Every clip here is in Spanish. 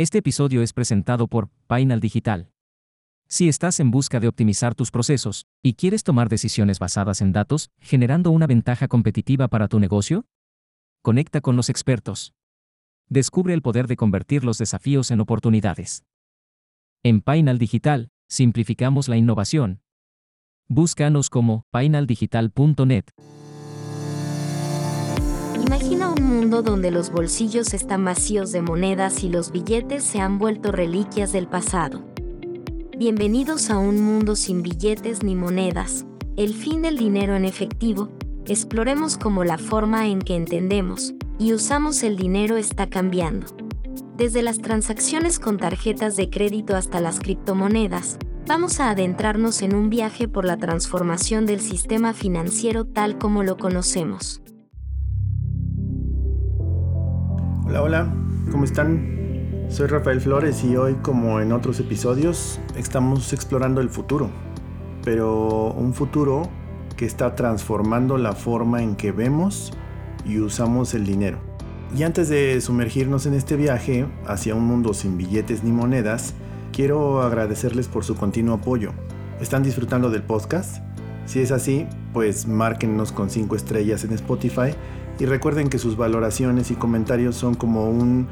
Este episodio es presentado por Painal Digital. Si estás en busca de optimizar tus procesos y quieres tomar decisiones basadas en datos, generando una ventaja competitiva para tu negocio, conecta con los expertos. Descubre el poder de convertir los desafíos en oportunidades. En Painal Digital, simplificamos la innovación. Búscanos como painaldigital.net. Imagina un mundo donde los bolsillos están vacíos de monedas y los billetes se han vuelto reliquias del pasado. Bienvenidos a un mundo sin billetes ni monedas, el fin del dinero en efectivo, exploremos cómo la forma en que entendemos y usamos el dinero está cambiando. Desde las transacciones con tarjetas de crédito hasta las criptomonedas, vamos a adentrarnos en un viaje por la transformación del sistema financiero tal como lo conocemos. Hola, hola, ¿cómo están? Soy Rafael Flores y hoy, como en otros episodios, estamos explorando el futuro. Pero un futuro que está transformando la forma en que vemos y usamos el dinero. Y antes de sumergirnos en este viaje hacia un mundo sin billetes ni monedas, quiero agradecerles por su continuo apoyo. ¿Están disfrutando del podcast? Si es así, pues márquennos con 5 estrellas en Spotify y recuerden que sus valoraciones y comentarios son como un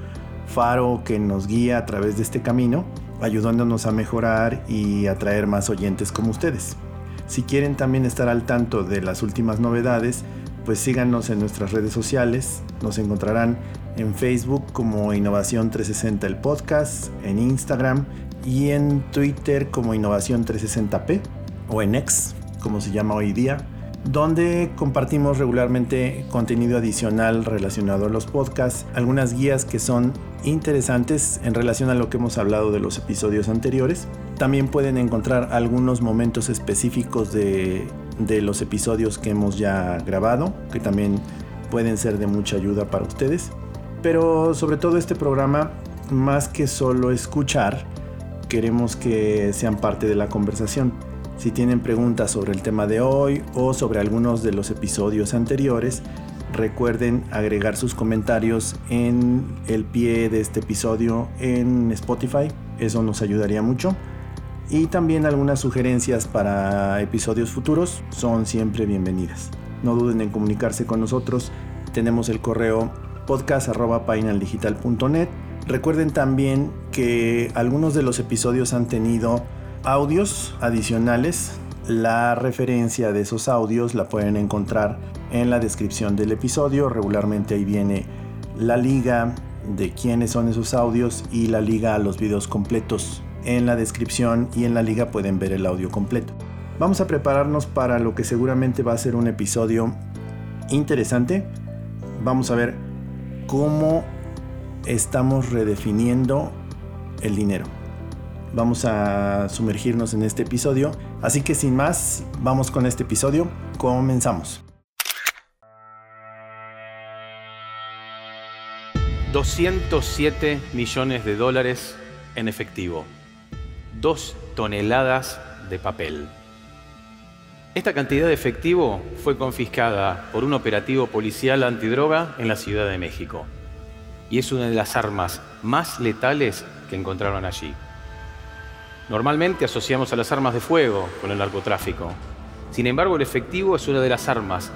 faro que nos guía a través de este camino, ayudándonos a mejorar y atraer más oyentes como ustedes. Si quieren también estar al tanto de las últimas novedades, pues síganos en nuestras redes sociales. Nos encontrarán en Facebook como Innovación 360 el podcast, en Instagram y en Twitter como Innovación 360p o en X, como se llama hoy día donde compartimos regularmente contenido adicional relacionado a los podcasts, algunas guías que son interesantes en relación a lo que hemos hablado de los episodios anteriores. También pueden encontrar algunos momentos específicos de, los episodios que hemos ya grabado, que también pueden ser de mucha ayuda para ustedes. Pero sobre todo este programa, más que solo escuchar, queremos que sean parte de la conversación si tienen preguntas sobre el tema de hoy o sobre algunos de los episodios anteriores, recuerden agregar sus comentarios en el pie de este episodio en Spotify. Eso nos ayudaría mucho. Y también algunas sugerencias para episodios futuros son siempre bienvenidas. No duden en comunicarse con nosotros. Tenemos el correo podcast.painaldigital.net. Recuerden también que algunos de los episodios han tenido audios adicionales. La referencia de esos audios la pueden encontrar en la descripción del episodio. Regularmente ahí viene la liga de quiénes son esos audios y la liga a los videos completos. En la descripción y en la liga pueden ver el audio completo. Vamos a prepararnos para lo que seguramente va a ser un episodio interesante. Vamos a ver cómo estamos redefiniendo el dinero vamos a sumergirnos en este episodio. Así que sin más, vamos con este episodio. Comenzamos. 207 millones de dólares en efectivo. Dos toneladas de papel. Esta cantidad de efectivo fue confiscada por un operativo policial antidroga en la Ciudad de México. Y es una de las armas más letales que encontraron allí. Normalmente asociamos a las armas de fuego con el narcotráfico. Sin embargo, el efectivo es una de las armas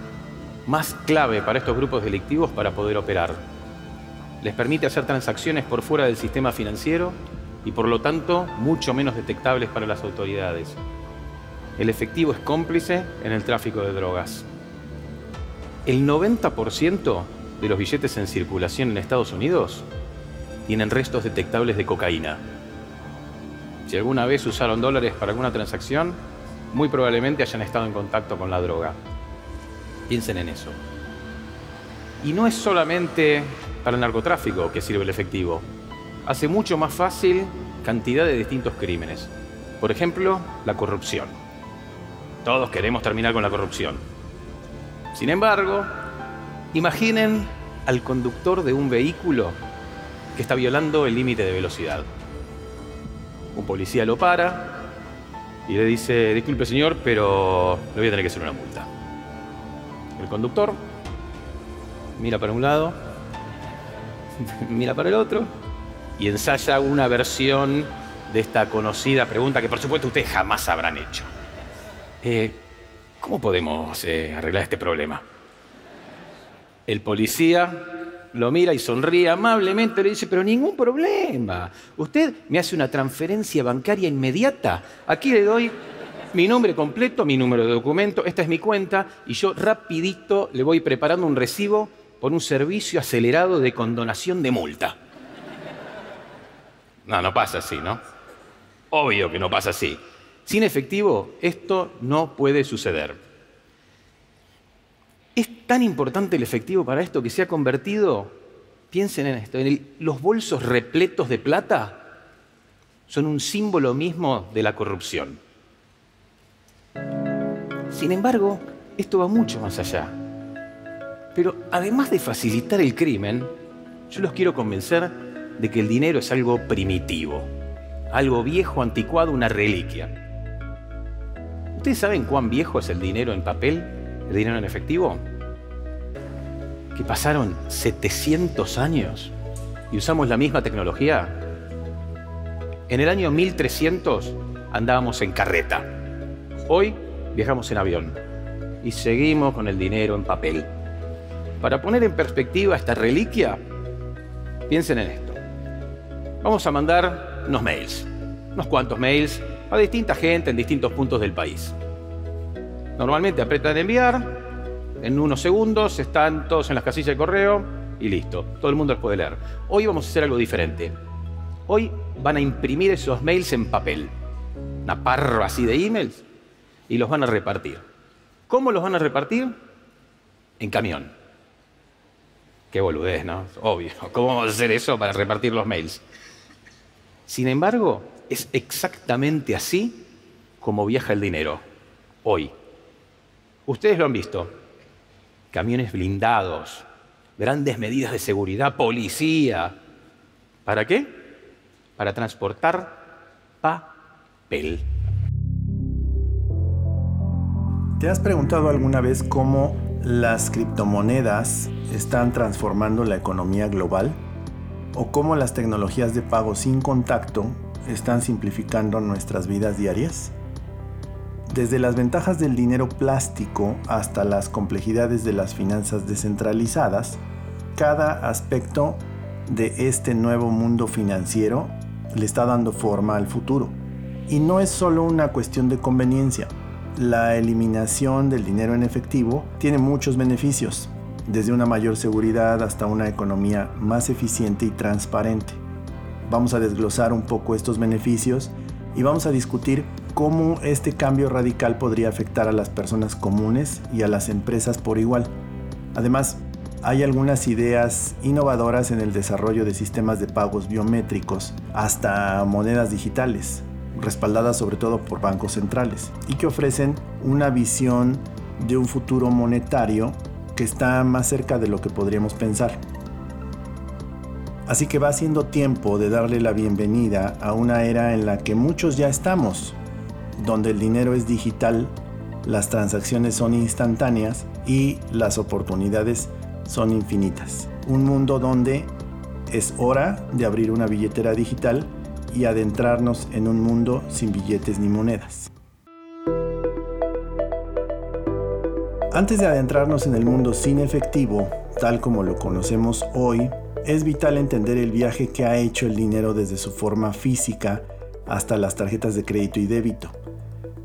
más clave para estos grupos delictivos para poder operar. Les permite hacer transacciones por fuera del sistema financiero y por lo tanto mucho menos detectables para las autoridades. El efectivo es cómplice en el tráfico de drogas. El 90% de los billetes en circulación en Estados Unidos tienen restos detectables de cocaína. Si alguna vez usaron dólares para alguna transacción, muy probablemente hayan estado en contacto con la droga. Piensen en eso. Y no es solamente para el narcotráfico que sirve el efectivo. Hace mucho más fácil cantidad de distintos crímenes. Por ejemplo, la corrupción. Todos queremos terminar con la corrupción. Sin embargo, imaginen al conductor de un vehículo que está violando el límite de velocidad. Un policía lo para y le dice, disculpe señor, pero le voy a tener que hacer una multa. El conductor mira para un lado, mira para el otro y ensaya una versión de esta conocida pregunta que por supuesto ustedes jamás habrán hecho. Eh, ¿Cómo podemos eh, arreglar este problema? El policía lo mira y sonríe amablemente, le dice, pero ningún problema. Usted me hace una transferencia bancaria inmediata. Aquí le doy mi nombre completo, mi número de documento, esta es mi cuenta y yo rapidito le voy preparando un recibo por un servicio acelerado de condonación de multa. No, no pasa así, ¿no? Obvio que no pasa así. Sin efectivo, esto no puede suceder. Es tan importante el efectivo para esto que se ha convertido, piensen en esto, en los bolsos repletos de plata son un símbolo mismo de la corrupción. Sin embargo, esto va mucho más allá. Pero además de facilitar el crimen, yo los quiero convencer de que el dinero es algo primitivo, algo viejo, anticuado, una reliquia. ¿Ustedes saben cuán viejo es el dinero en papel, el dinero en efectivo? Que pasaron 700 años y usamos la misma tecnología. En el año 1300 andábamos en carreta. Hoy viajamos en avión y seguimos con el dinero en papel. Para poner en perspectiva esta reliquia, piensen en esto. Vamos a mandar unos mails, unos cuantos mails a distinta gente en distintos puntos del país. Normalmente apretan enviar, en unos segundos están todos en las casillas de correo y listo, todo el mundo los puede leer. Hoy vamos a hacer algo diferente. Hoy van a imprimir esos mails en papel, una parra así de emails, y los van a repartir. ¿Cómo los van a repartir? En camión. Qué boludez, ¿no? Obvio. ¿Cómo vamos a hacer eso para repartir los mails? Sin embargo, es exactamente así como viaja el dinero hoy. Ustedes lo han visto. Camiones blindados, grandes medidas de seguridad, policía. ¿Para qué? Para transportar papel. ¿Te has preguntado alguna vez cómo las criptomonedas están transformando la economía global? ¿O cómo las tecnologías de pago sin contacto están simplificando nuestras vidas diarias? Desde las ventajas del dinero plástico hasta las complejidades de las finanzas descentralizadas, cada aspecto de este nuevo mundo financiero le está dando forma al futuro. Y no es solo una cuestión de conveniencia la eliminación del dinero en efectivo tiene muchos beneficios, desde una mayor seguridad hasta una economía más eficiente y transparente. Vamos a desglosar un poco estos beneficios y vamos a discutir cómo este cambio radical podría afectar a las personas comunes y a las empresas por igual. Además, hay algunas ideas innovadoras en el desarrollo de sistemas de pagos biométricos, hasta monedas digitales, respaldadas sobre todo por bancos centrales y que ofrecen una visión de un futuro monetario que está más cerca de lo que podríamos pensar. Así que va siendo tiempo de darle la bienvenida a una era en la que muchos ya estamos, donde el dinero es digital, las transacciones son instantáneas y las oportunidades son infinitas. Un mundo donde es hora de abrir una billetera digital y adentrarnos en un mundo sin billetes ni monedas. Antes de adentrarnos en el mundo sin efectivo, tal como lo conocemos hoy, es vital entender el viaje que ha hecho el dinero desde su forma física hasta las tarjetas de crédito y débito,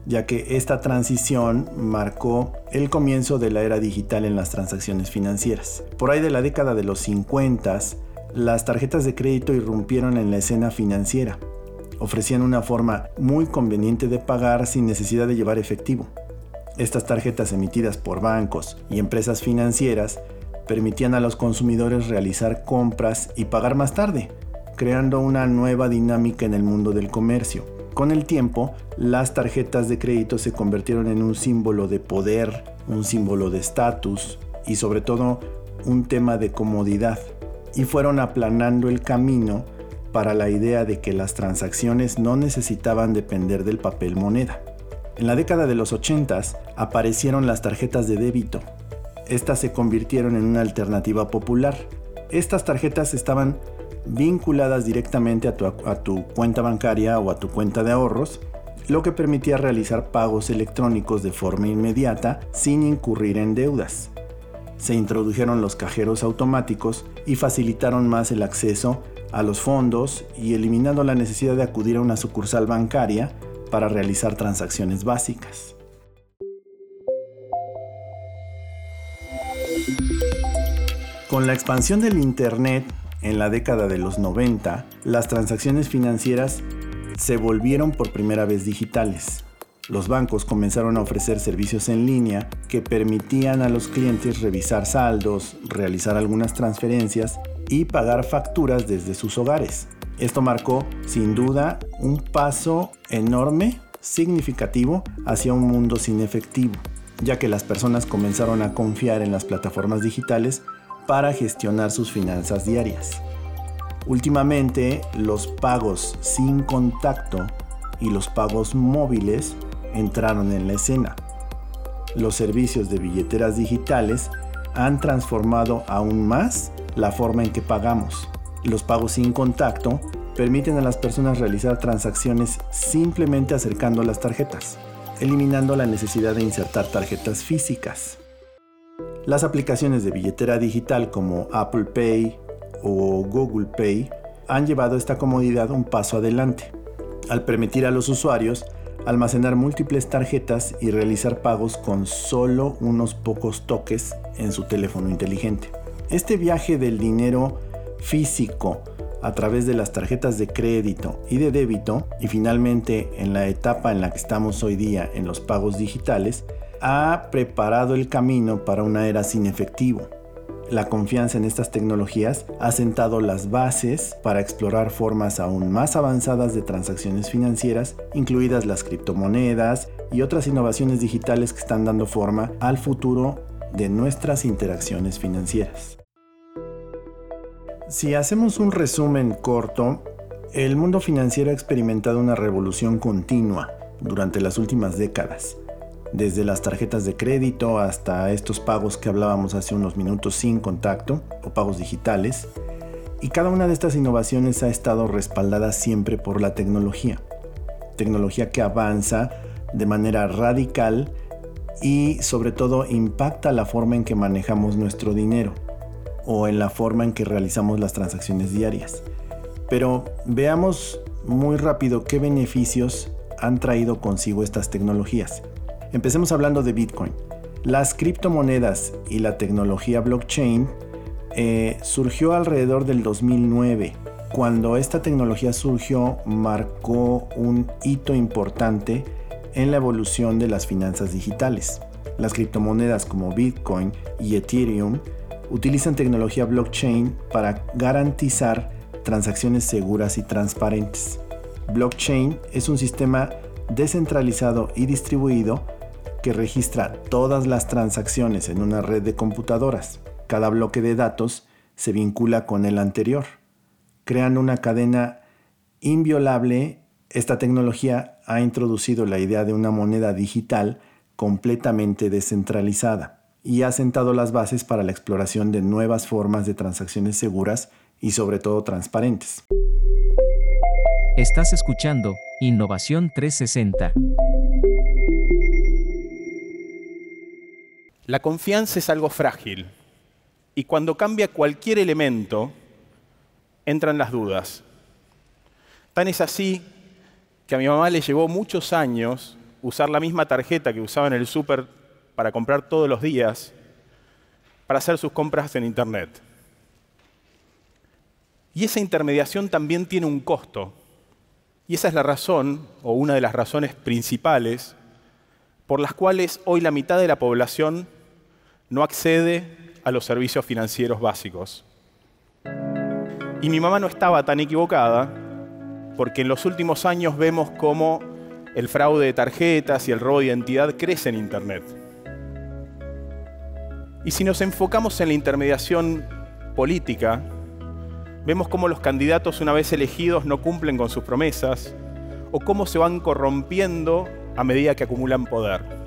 ya que esta transición marcó el comienzo de la era digital en las transacciones financieras. Por ahí de la década de los 50, las tarjetas de crédito irrumpieron en la escena financiera. Ofrecían una forma muy conveniente de pagar sin necesidad de llevar efectivo. Estas tarjetas emitidas por bancos y empresas financieras permitían a los consumidores realizar compras y pagar más tarde, creando una nueva dinámica en el mundo del comercio. Con el tiempo, las tarjetas de crédito se convirtieron en un símbolo de poder, un símbolo de estatus y sobre todo un tema de comodidad y fueron aplanando el camino para la idea de que las transacciones no necesitaban depender del papel moneda. En la década de los 80 aparecieron las tarjetas de débito. Estas se convirtieron en una alternativa popular. Estas tarjetas estaban vinculadas directamente a tu, a tu cuenta bancaria o a tu cuenta de ahorros, lo que permitía realizar pagos electrónicos de forma inmediata sin incurrir en deudas. Se introdujeron los cajeros automáticos y facilitaron más el acceso a los fondos y eliminando la necesidad de acudir a una sucursal bancaria para realizar transacciones básicas. Con la expansión del Internet en la década de los 90, las transacciones financieras se volvieron por primera vez digitales. Los bancos comenzaron a ofrecer servicios en línea que permitían a los clientes revisar saldos, realizar algunas transferencias y pagar facturas desde sus hogares. Esto marcó, sin duda, un paso enorme, significativo, hacia un mundo sin efectivo, ya que las personas comenzaron a confiar en las plataformas digitales para gestionar sus finanzas diarias. Últimamente, los pagos sin contacto y los pagos móviles entraron en la escena. Los servicios de billeteras digitales han transformado aún más la forma en que pagamos. Los pagos sin contacto permiten a las personas realizar transacciones simplemente acercando las tarjetas, eliminando la necesidad de insertar tarjetas físicas. Las aplicaciones de billetera digital como Apple Pay o Google Pay han llevado esta comodidad un paso adelante, al permitir a los usuarios almacenar múltiples tarjetas y realizar pagos con solo unos pocos toques en su teléfono inteligente. Este viaje del dinero físico a través de las tarjetas de crédito y de débito y finalmente en la etapa en la que estamos hoy día en los pagos digitales, ha preparado el camino para una era sin efectivo. La confianza en estas tecnologías ha sentado las bases para explorar formas aún más avanzadas de transacciones financieras, incluidas las criptomonedas y otras innovaciones digitales que están dando forma al futuro de nuestras interacciones financieras. Si hacemos un resumen corto, el mundo financiero ha experimentado una revolución continua durante las últimas décadas, desde las tarjetas de crédito hasta estos pagos que hablábamos hace unos minutos sin contacto o pagos digitales, y cada una de estas innovaciones ha estado respaldada siempre por la tecnología, tecnología que avanza de manera radical y sobre todo impacta la forma en que manejamos nuestro dinero o en la forma en que realizamos las transacciones diarias. Pero veamos muy rápido qué beneficios han traído consigo estas tecnologías. Empecemos hablando de Bitcoin. Las criptomonedas y la tecnología blockchain eh, surgió alrededor del 2009. Cuando esta tecnología surgió marcó un hito importante en la evolución de las finanzas digitales. Las criptomonedas como Bitcoin y Ethereum utilizan tecnología blockchain para garantizar transacciones seguras y transparentes. Blockchain es un sistema descentralizado y distribuido que registra todas las transacciones en una red de computadoras. Cada bloque de datos se vincula con el anterior, creando una cadena inviolable esta tecnología ha introducido la idea de una moneda digital completamente descentralizada y ha sentado las bases para la exploración de nuevas formas de transacciones seguras y sobre todo transparentes. Estás escuchando Innovación 360. La confianza es algo frágil y cuando cambia cualquier elemento, entran las dudas. Tan es así que a mi mamá le llevó muchos años usar la misma tarjeta que usaba en el súper para comprar todos los días, para hacer sus compras en Internet. Y esa intermediación también tiene un costo. Y esa es la razón, o una de las razones principales, por las cuales hoy la mitad de la población no accede a los servicios financieros básicos. Y mi mamá no estaba tan equivocada porque en los últimos años vemos cómo el fraude de tarjetas y el robo de identidad crece en Internet. Y si nos enfocamos en la intermediación política, vemos cómo los candidatos una vez elegidos no cumplen con sus promesas o cómo se van corrompiendo a medida que acumulan poder.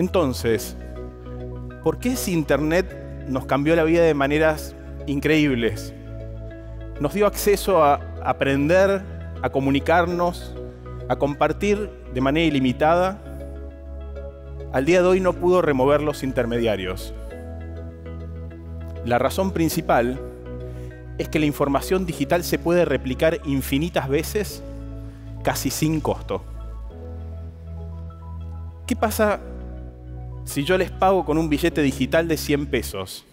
Entonces, ¿por qué si Internet nos cambió la vida de maneras increíbles. Nos dio acceso a aprender, a comunicarnos, a compartir de manera ilimitada. Al día de hoy no pudo remover los intermediarios. La razón principal es que la información digital se puede replicar infinitas veces casi sin costo. ¿Qué pasa si yo les pago con un billete digital de 100 pesos?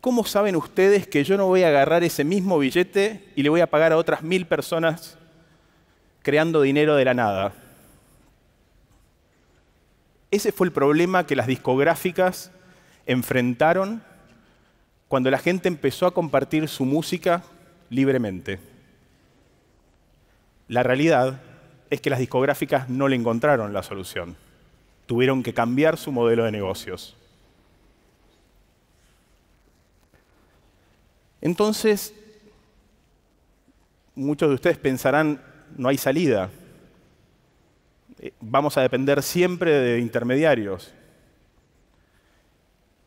¿Cómo saben ustedes que yo no voy a agarrar ese mismo billete y le voy a pagar a otras mil personas creando dinero de la nada? Ese fue el problema que las discográficas enfrentaron cuando la gente empezó a compartir su música libremente. La realidad es que las discográficas no le encontraron la solución. Tuvieron que cambiar su modelo de negocios. Entonces, muchos de ustedes pensarán, no hay salida. Eh, vamos a depender siempre de intermediarios.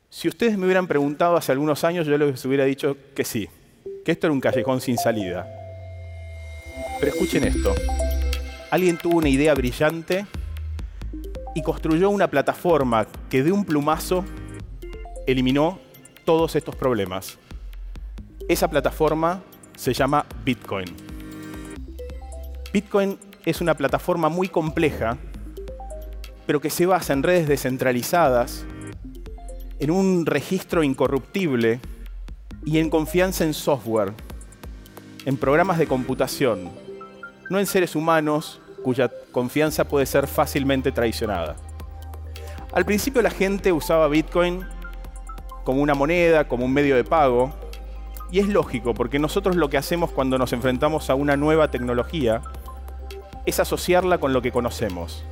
Si ustedes me hubieran preguntado hace algunos años, yo les hubiera dicho que sí, que esto era un callejón sin salida. Pero escuchen esto. Alguien tuvo una idea brillante y construyó una plataforma que de un plumazo eliminó todos estos problemas. Esa plataforma se llama Bitcoin. Bitcoin es una plataforma muy compleja, pero que se basa en redes descentralizadas en un registro incorruptible y en confianza en software, en programas de computación, no en seres humanos cuya confianza puede ser fácilmente traicionada. Al principio la gente usaba Bitcoin como una moneda, como un medio de pago, y es lógico, porque nosotros lo que hacemos cuando nos enfrentamos a una nueva tecnología es asociarla con lo que conocemos.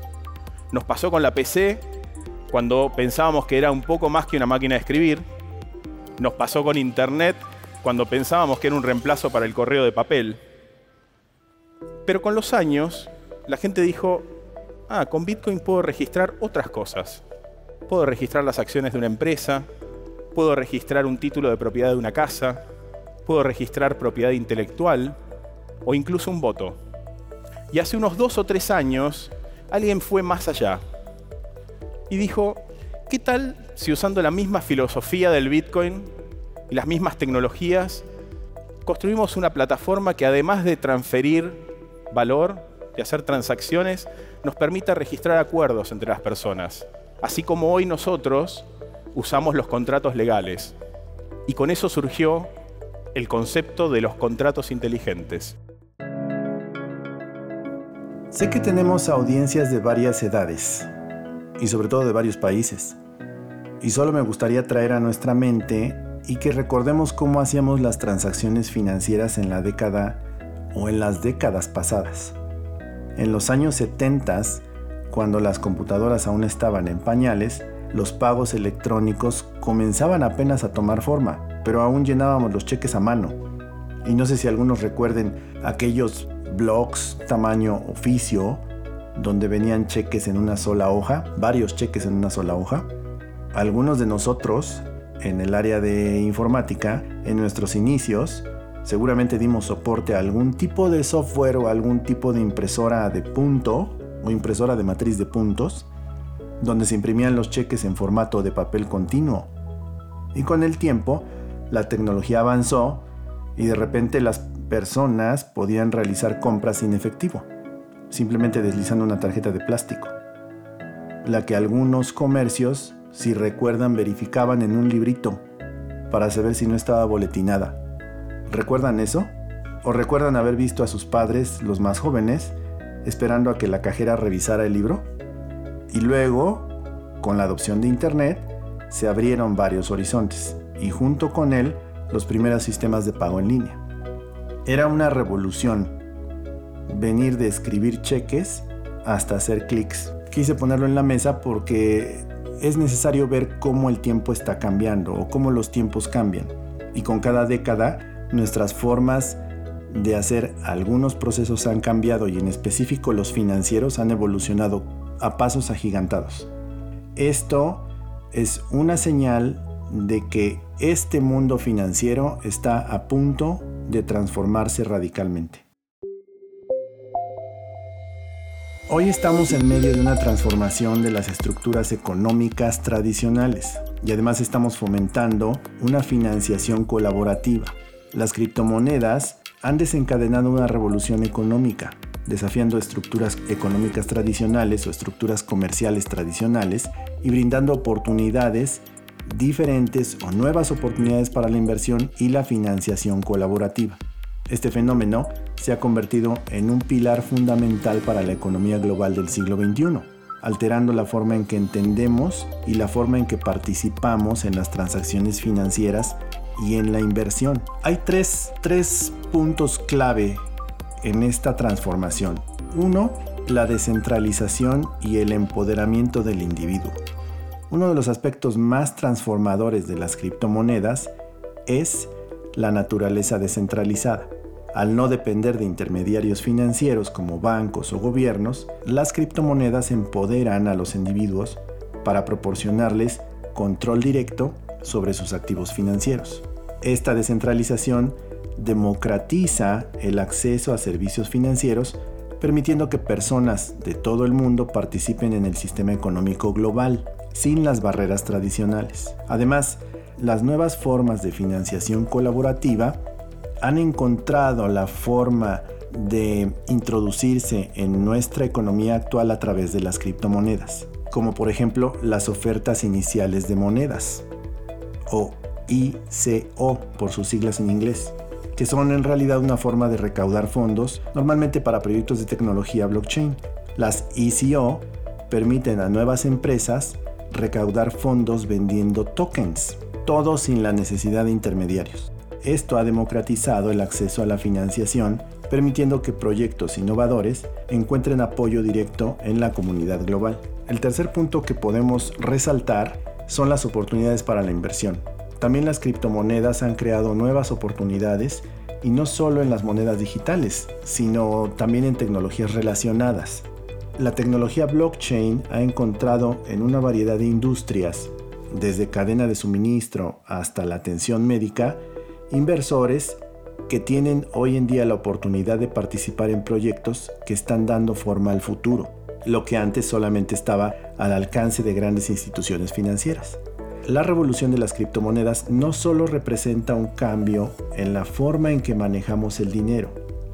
Nos pasó con la PC cuando pensábamos que era un poco más que una máquina de escribir. Nos pasó con Internet cuando pensábamos que era un reemplazo para el correo de papel. Pero con los años, la gente dijo, ah, con Bitcoin puedo registrar otras cosas. Puedo registrar las acciones de una empresa, puedo registrar un título de propiedad de una casa, puedo registrar propiedad intelectual o incluso un voto. Y hace unos dos o tres años, alguien fue más allá y dijo, ¿qué tal si usando la misma filosofía del Bitcoin y las mismas tecnologías, construimos una plataforma que además de transferir valor, de hacer transacciones, nos permita registrar acuerdos entre las personas, así como hoy nosotros usamos los contratos legales. Y con eso surgió el concepto de los contratos inteligentes. Sé que tenemos audiencias de varias edades, y sobre todo de varios países. Y solo me gustaría traer a nuestra mente y que recordemos cómo hacíamos las transacciones financieras en la década o en las décadas pasadas. En los años 70, cuando las computadoras aún estaban en pañales, los pagos electrónicos comenzaban apenas a tomar forma, pero aún llenábamos los cheques a mano. Y no sé si algunos recuerden aquellos blogs tamaño oficio donde venían cheques en una sola hoja, varios cheques en una sola hoja. Algunos de nosotros, en el área de informática, en nuestros inicios, seguramente dimos soporte a algún tipo de software o algún tipo de impresora de punto o impresora de matriz de puntos, donde se imprimían los cheques en formato de papel continuo. Y con el tiempo, la tecnología avanzó y de repente las personas podían realizar compras sin efectivo simplemente deslizando una tarjeta de plástico, la que algunos comercios, si recuerdan, verificaban en un librito para saber si no estaba boletinada. ¿Recuerdan eso? ¿O recuerdan haber visto a sus padres, los más jóvenes, esperando a que la cajera revisara el libro? Y luego, con la adopción de Internet, se abrieron varios horizontes y junto con él los primeros sistemas de pago en línea. Era una revolución venir de escribir cheques hasta hacer clics. Quise ponerlo en la mesa porque es necesario ver cómo el tiempo está cambiando o cómo los tiempos cambian. Y con cada década nuestras formas de hacer algunos procesos han cambiado y en específico los financieros han evolucionado a pasos agigantados. Esto es una señal de que este mundo financiero está a punto de transformarse radicalmente. Hoy estamos en medio de una transformación de las estructuras económicas tradicionales y además estamos fomentando una financiación colaborativa. Las criptomonedas han desencadenado una revolución económica, desafiando estructuras económicas tradicionales o estructuras comerciales tradicionales y brindando oportunidades diferentes o nuevas oportunidades para la inversión y la financiación colaborativa. Este fenómeno se ha convertido en un pilar fundamental para la economía global del siglo XXI, alterando la forma en que entendemos y la forma en que participamos en las transacciones financieras y en la inversión. Hay tres, tres puntos clave en esta transformación. Uno, la descentralización y el empoderamiento del individuo. Uno de los aspectos más transformadores de las criptomonedas es la naturaleza descentralizada. Al no depender de intermediarios financieros como bancos o gobiernos, las criptomonedas empoderan a los individuos para proporcionarles control directo sobre sus activos financieros. Esta descentralización democratiza el acceso a servicios financieros, permitiendo que personas de todo el mundo participen en el sistema económico global, sin las barreras tradicionales. Además, las nuevas formas de financiación colaborativa han encontrado la forma de introducirse en nuestra economía actual a través de las criptomonedas, como por ejemplo las ofertas iniciales de monedas, o ICO por sus siglas en inglés, que son en realidad una forma de recaudar fondos, normalmente para proyectos de tecnología blockchain. Las ICO permiten a nuevas empresas recaudar fondos vendiendo tokens, todo sin la necesidad de intermediarios. Esto ha democratizado el acceso a la financiación, permitiendo que proyectos innovadores encuentren apoyo directo en la comunidad global. El tercer punto que podemos resaltar son las oportunidades para la inversión. También las criptomonedas han creado nuevas oportunidades y no solo en las monedas digitales, sino también en tecnologías relacionadas. La tecnología blockchain ha encontrado en una variedad de industrias, desde cadena de suministro hasta la atención médica, inversores que tienen hoy en día la oportunidad de participar en proyectos que están dando forma al futuro, lo que antes solamente estaba al alcance de grandes instituciones financieras. La revolución de las criptomonedas no solo representa un cambio en la forma en que manejamos el dinero,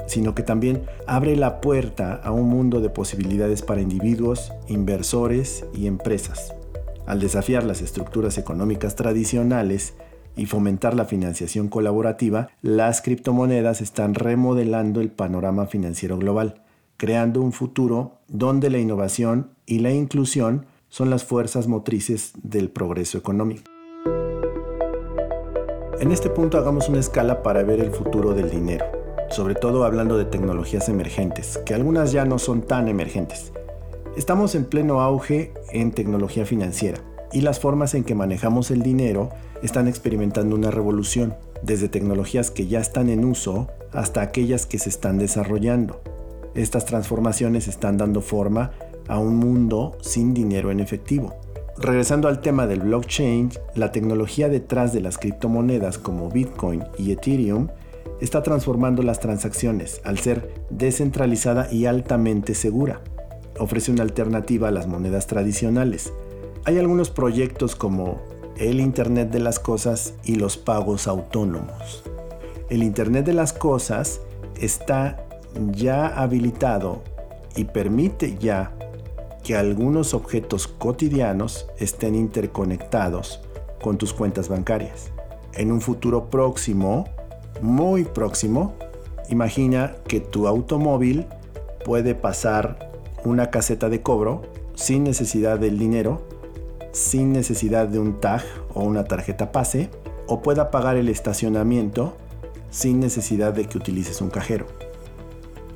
sino que también abre la puerta a un mundo de posibilidades para individuos, inversores y empresas. Al desafiar las estructuras económicas tradicionales y fomentar la financiación colaborativa, las criptomonedas están remodelando el panorama financiero global, creando un futuro donde la innovación y la inclusión son las fuerzas motrices del progreso económico. En este punto hagamos una escala para ver el futuro del dinero sobre todo hablando de tecnologías emergentes, que algunas ya no son tan emergentes. Estamos en pleno auge en tecnología financiera y las formas en que manejamos el dinero están experimentando una revolución, desde tecnologías que ya están en uso hasta aquellas que se están desarrollando. Estas transformaciones están dando forma a un mundo sin dinero en efectivo. Regresando al tema del blockchain, la tecnología detrás de las criptomonedas como Bitcoin y Ethereum está transformando las transacciones al ser descentralizada y altamente segura. Ofrece una alternativa a las monedas tradicionales. Hay algunos proyectos como el Internet de las Cosas y los pagos autónomos. El Internet de las Cosas está ya habilitado y permite ya que algunos objetos cotidianos estén interconectados con tus cuentas bancarias. En un futuro próximo, muy próximo, imagina que tu automóvil puede pasar una caseta de cobro sin necesidad del dinero, sin necesidad de un tag o una tarjeta pase, o pueda pagar el estacionamiento sin necesidad de que utilices un cajero.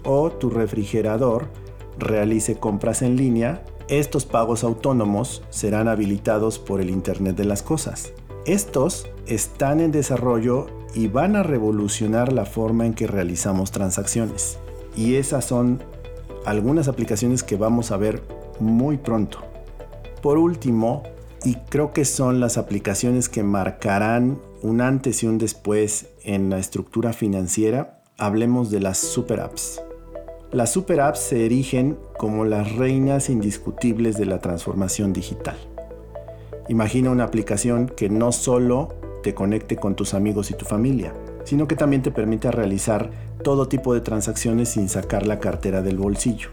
O tu refrigerador realice compras en línea, estos pagos autónomos serán habilitados por el Internet de las Cosas. Estos están en desarrollo y van a revolucionar la forma en que realizamos transacciones. Y esas son algunas aplicaciones que vamos a ver muy pronto. Por último, y creo que son las aplicaciones que marcarán un antes y un después en la estructura financiera. Hablemos de las super apps. Las super apps se erigen como las reinas indiscutibles de la transformación digital. Imagina una aplicación que no solo te conecte con tus amigos y tu familia, sino que también te permita realizar todo tipo de transacciones sin sacar la cartera del bolsillo,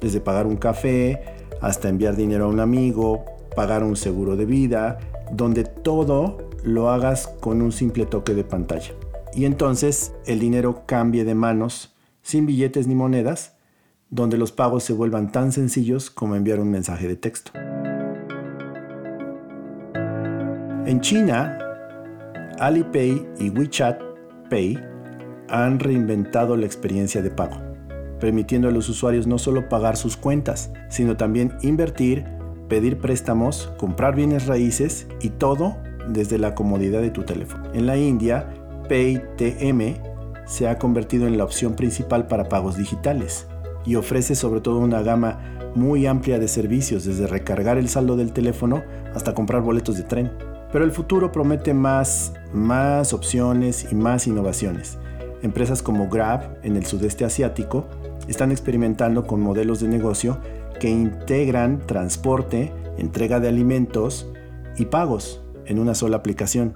desde pagar un café hasta enviar dinero a un amigo, pagar un seguro de vida, donde todo lo hagas con un simple toque de pantalla. Y entonces el dinero cambie de manos sin billetes ni monedas, donde los pagos se vuelvan tan sencillos como enviar un mensaje de texto. En China, Alipay y WeChat Pay han reinventado la experiencia de pago, permitiendo a los usuarios no solo pagar sus cuentas, sino también invertir, pedir préstamos, comprar bienes raíces y todo desde la comodidad de tu teléfono. En la India, PayTM se ha convertido en la opción principal para pagos digitales y ofrece sobre todo una gama muy amplia de servicios, desde recargar el saldo del teléfono hasta comprar boletos de tren. Pero el futuro promete más, más opciones y más innovaciones. Empresas como Grab en el sudeste asiático están experimentando con modelos de negocio que integran transporte, entrega de alimentos y pagos en una sola aplicación.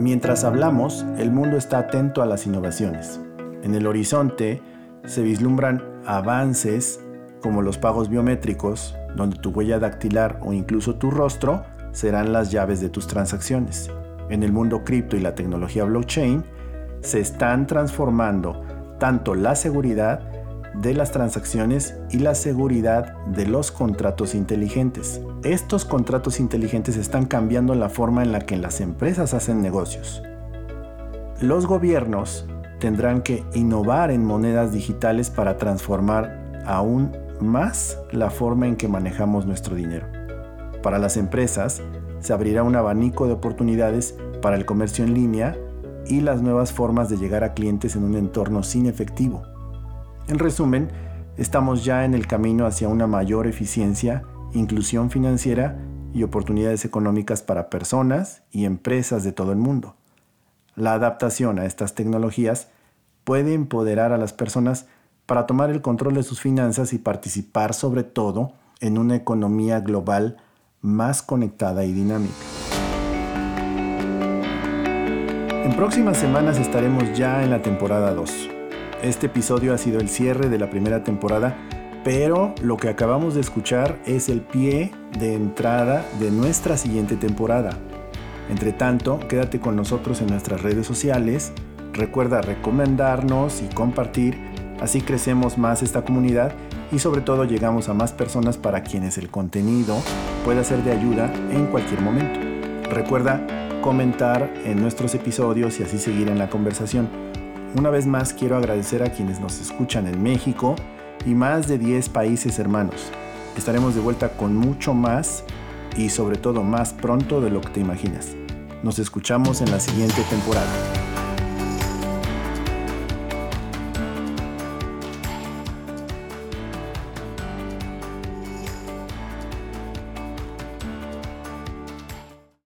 Mientras hablamos, el mundo está atento a las innovaciones. En el horizonte se vislumbran avances como los pagos biométricos, donde tu huella dactilar o incluso tu rostro serán las llaves de tus transacciones. En el mundo cripto y la tecnología blockchain se están transformando tanto la seguridad de las transacciones y la seguridad de los contratos inteligentes. Estos contratos inteligentes están cambiando la forma en la que las empresas hacen negocios. Los gobiernos tendrán que innovar en monedas digitales para transformar aún más la forma en que manejamos nuestro dinero. Para las empresas, se abrirá un abanico de oportunidades para el comercio en línea y las nuevas formas de llegar a clientes en un entorno sin efectivo. En resumen, estamos ya en el camino hacia una mayor eficiencia, inclusión financiera y oportunidades económicas para personas y empresas de todo el mundo. La adaptación a estas tecnologías puede empoderar a las personas para tomar el control de sus finanzas y participar sobre todo en una economía global más conectada y dinámica. En próximas semanas estaremos ya en la temporada 2. Este episodio ha sido el cierre de la primera temporada, pero lo que acabamos de escuchar es el pie de entrada de nuestra siguiente temporada. Entre tanto, quédate con nosotros en nuestras redes sociales, recuerda recomendarnos y compartir Así crecemos más esta comunidad y sobre todo llegamos a más personas para quienes el contenido pueda ser de ayuda en cualquier momento. Recuerda comentar en nuestros episodios y así seguir en la conversación. Una vez más quiero agradecer a quienes nos escuchan en México y más de 10 países hermanos. Estaremos de vuelta con mucho más y sobre todo más pronto de lo que te imaginas. Nos escuchamos en la siguiente temporada.